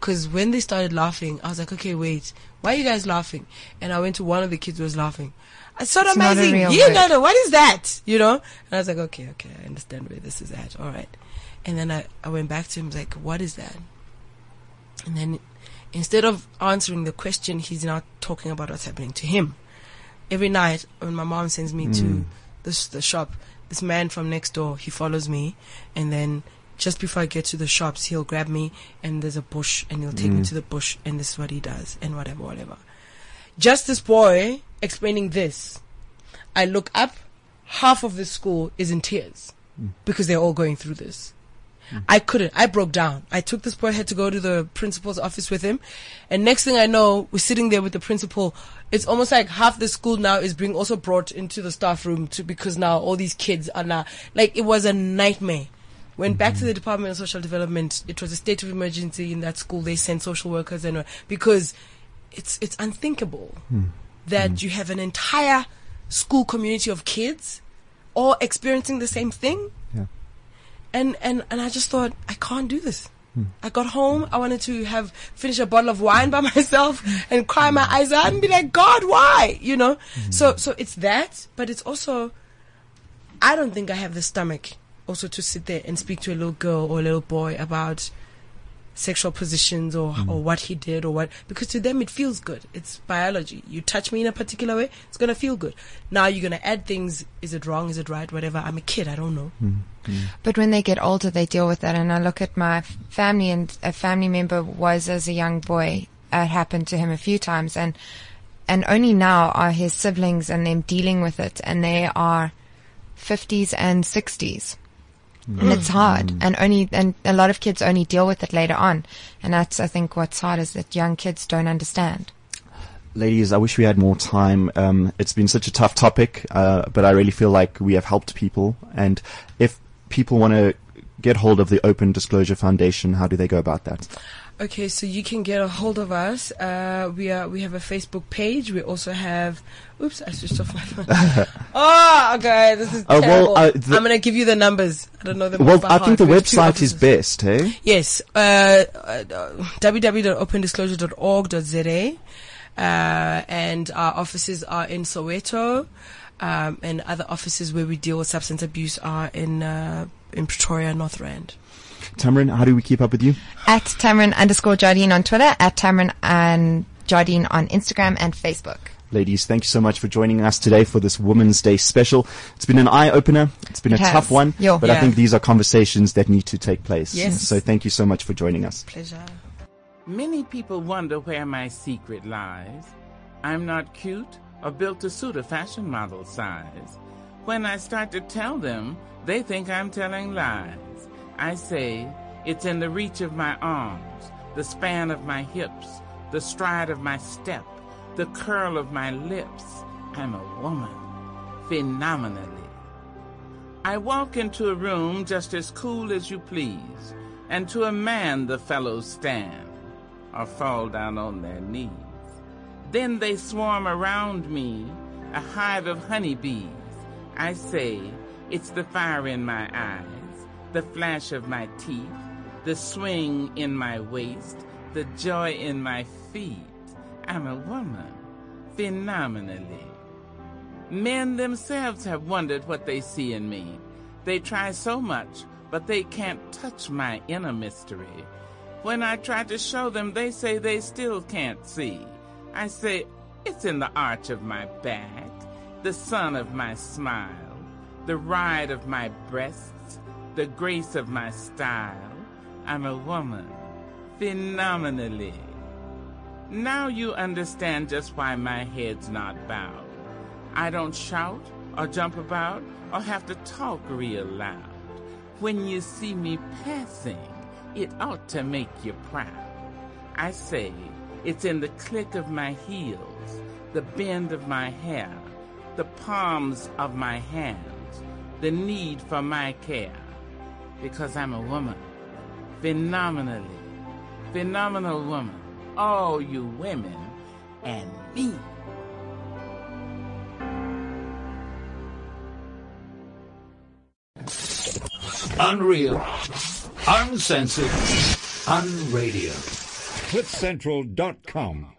Because when they started laughing, I was like, okay, wait, why are you guys laughing? And I went to one of the kids who was laughing. It's not a amazing. You know, no, what is that? You know? And I was like, okay, okay, I understand where this is at. All right. And then I, I went back to him, like, what is that? And then instead of answering the question, he's now talking about what's happening to him. Every night when my mom sends me to Mm. this the shop, this man from next door, he follows me and then just before I get to the shops, he'll grab me and there's a bush and he'll take me Mm. to the bush and this is what he does and whatever, whatever. Just this boy explaining this. I look up, half of the school is in tears mm. because they're all going through this. Mm. I couldn't. I broke down. I took this boy, had to go to the principal's office with him. And next thing I know, we're sitting there with the principal. It's almost like half the school now is being also brought into the staff room to, because now all these kids are now, like, it was a nightmare. Went back to mm-hmm. the Department of Social Development. It was a state of emergency in that school. They sent social workers and because it's it's unthinkable hmm. That mm. you have an entire school community of kids all experiencing the same thing. Yeah. And and and I just thought I can't do this. Hmm. I got home. I wanted to have finish a bottle of wine by myself and cry my eyes out and be like, God, why? You know. Hmm. So so it's that, but it's also I don't think I have the stomach also to sit there and speak to a little girl or a little boy about sexual positions or mm. or what he did or what because to them it feels good. It's biology. You touch me in a particular way, it's gonna feel good. Now you're gonna add things. Is it wrong? Is it right? Whatever. I'm a kid. I don't know. Mm. Mm. But when they get older, they deal with that. And I look at my family, and a family member was as a young boy. It happened to him a few times, and and only now are his siblings and them dealing with it, and they are fifties and And it's hard, and only and a lot of kids only deal with it later on, and that's I think what's hard is that young kids don't understand. Ladies, I wish we had more time. Um, it's been such a tough topic, uh, but I really feel like we have helped people. And if people want to get hold of the Open Disclosure Foundation, how do they go about that? Okay, so you can get a hold of us. Uh, we are we have a Facebook page. We also have. Oops, I switched off my phone. oh, okay, this is Uh, well, terrible. uh, the- I'm gonna give you the numbers. I don't know them. Well, I think the heart. We have two website is best, hey? Yes, uh, uh, www.opendisclosure.org.za, uh, and our offices are in Soweto, um, and other offices where we deal with substance abuse are in uh, in Pretoria, North Rand. Tamarin, how do we keep up with you? At Tamarin underscore Jardine on Twitter, at Tamarin and Jardine on Instagram and Facebook. Ladies, thank you so much for joining us today for this Women's Day special. It's been an eye opener. It's been It a has. tough one, Yo. but I think these are conversations that need to take place. Yes. So thank you so much for joining us. Pleasure. Many people wonder where my secret lies. I'm not cute or built to suit a fashion model size. When I start to tell them, they think I'm telling lies. I say, it's in the reach of my arms, the span of my hips, the stride of my step, the curl of my lips. I'm a woman, phenomenally. I walk into a room just as cool as you please, and to a man the fellows stand or fall down on their knees. Then they swarm around me, a hive of honeybees. I say, it's the fire in my eyes, the flash of my teeth, the swing in my waist, the joy in my feet. I'm a woman, phenomenally. Men themselves have wondered what they see in me. They try so much, but they can't touch my inner mystery. When I try to show them, they say they still can't see. I say, it's in the arch of my back, the sun of my smile, the ride of my breasts, the grace of my style. I'm a woman, phenomenally. Now you understand just why my head's not bowed. I don't shout or jump about or have to talk real loud. When you see me passing, it ought to make you proud. I say it's in the click of my heels, the bend of my hair, the palms of my hands, the need for my care. Because I'm a woman, phenomenally, phenomenal woman, all you women, and me. Unreal. Uncensored. Unradio. CliffCentral.com.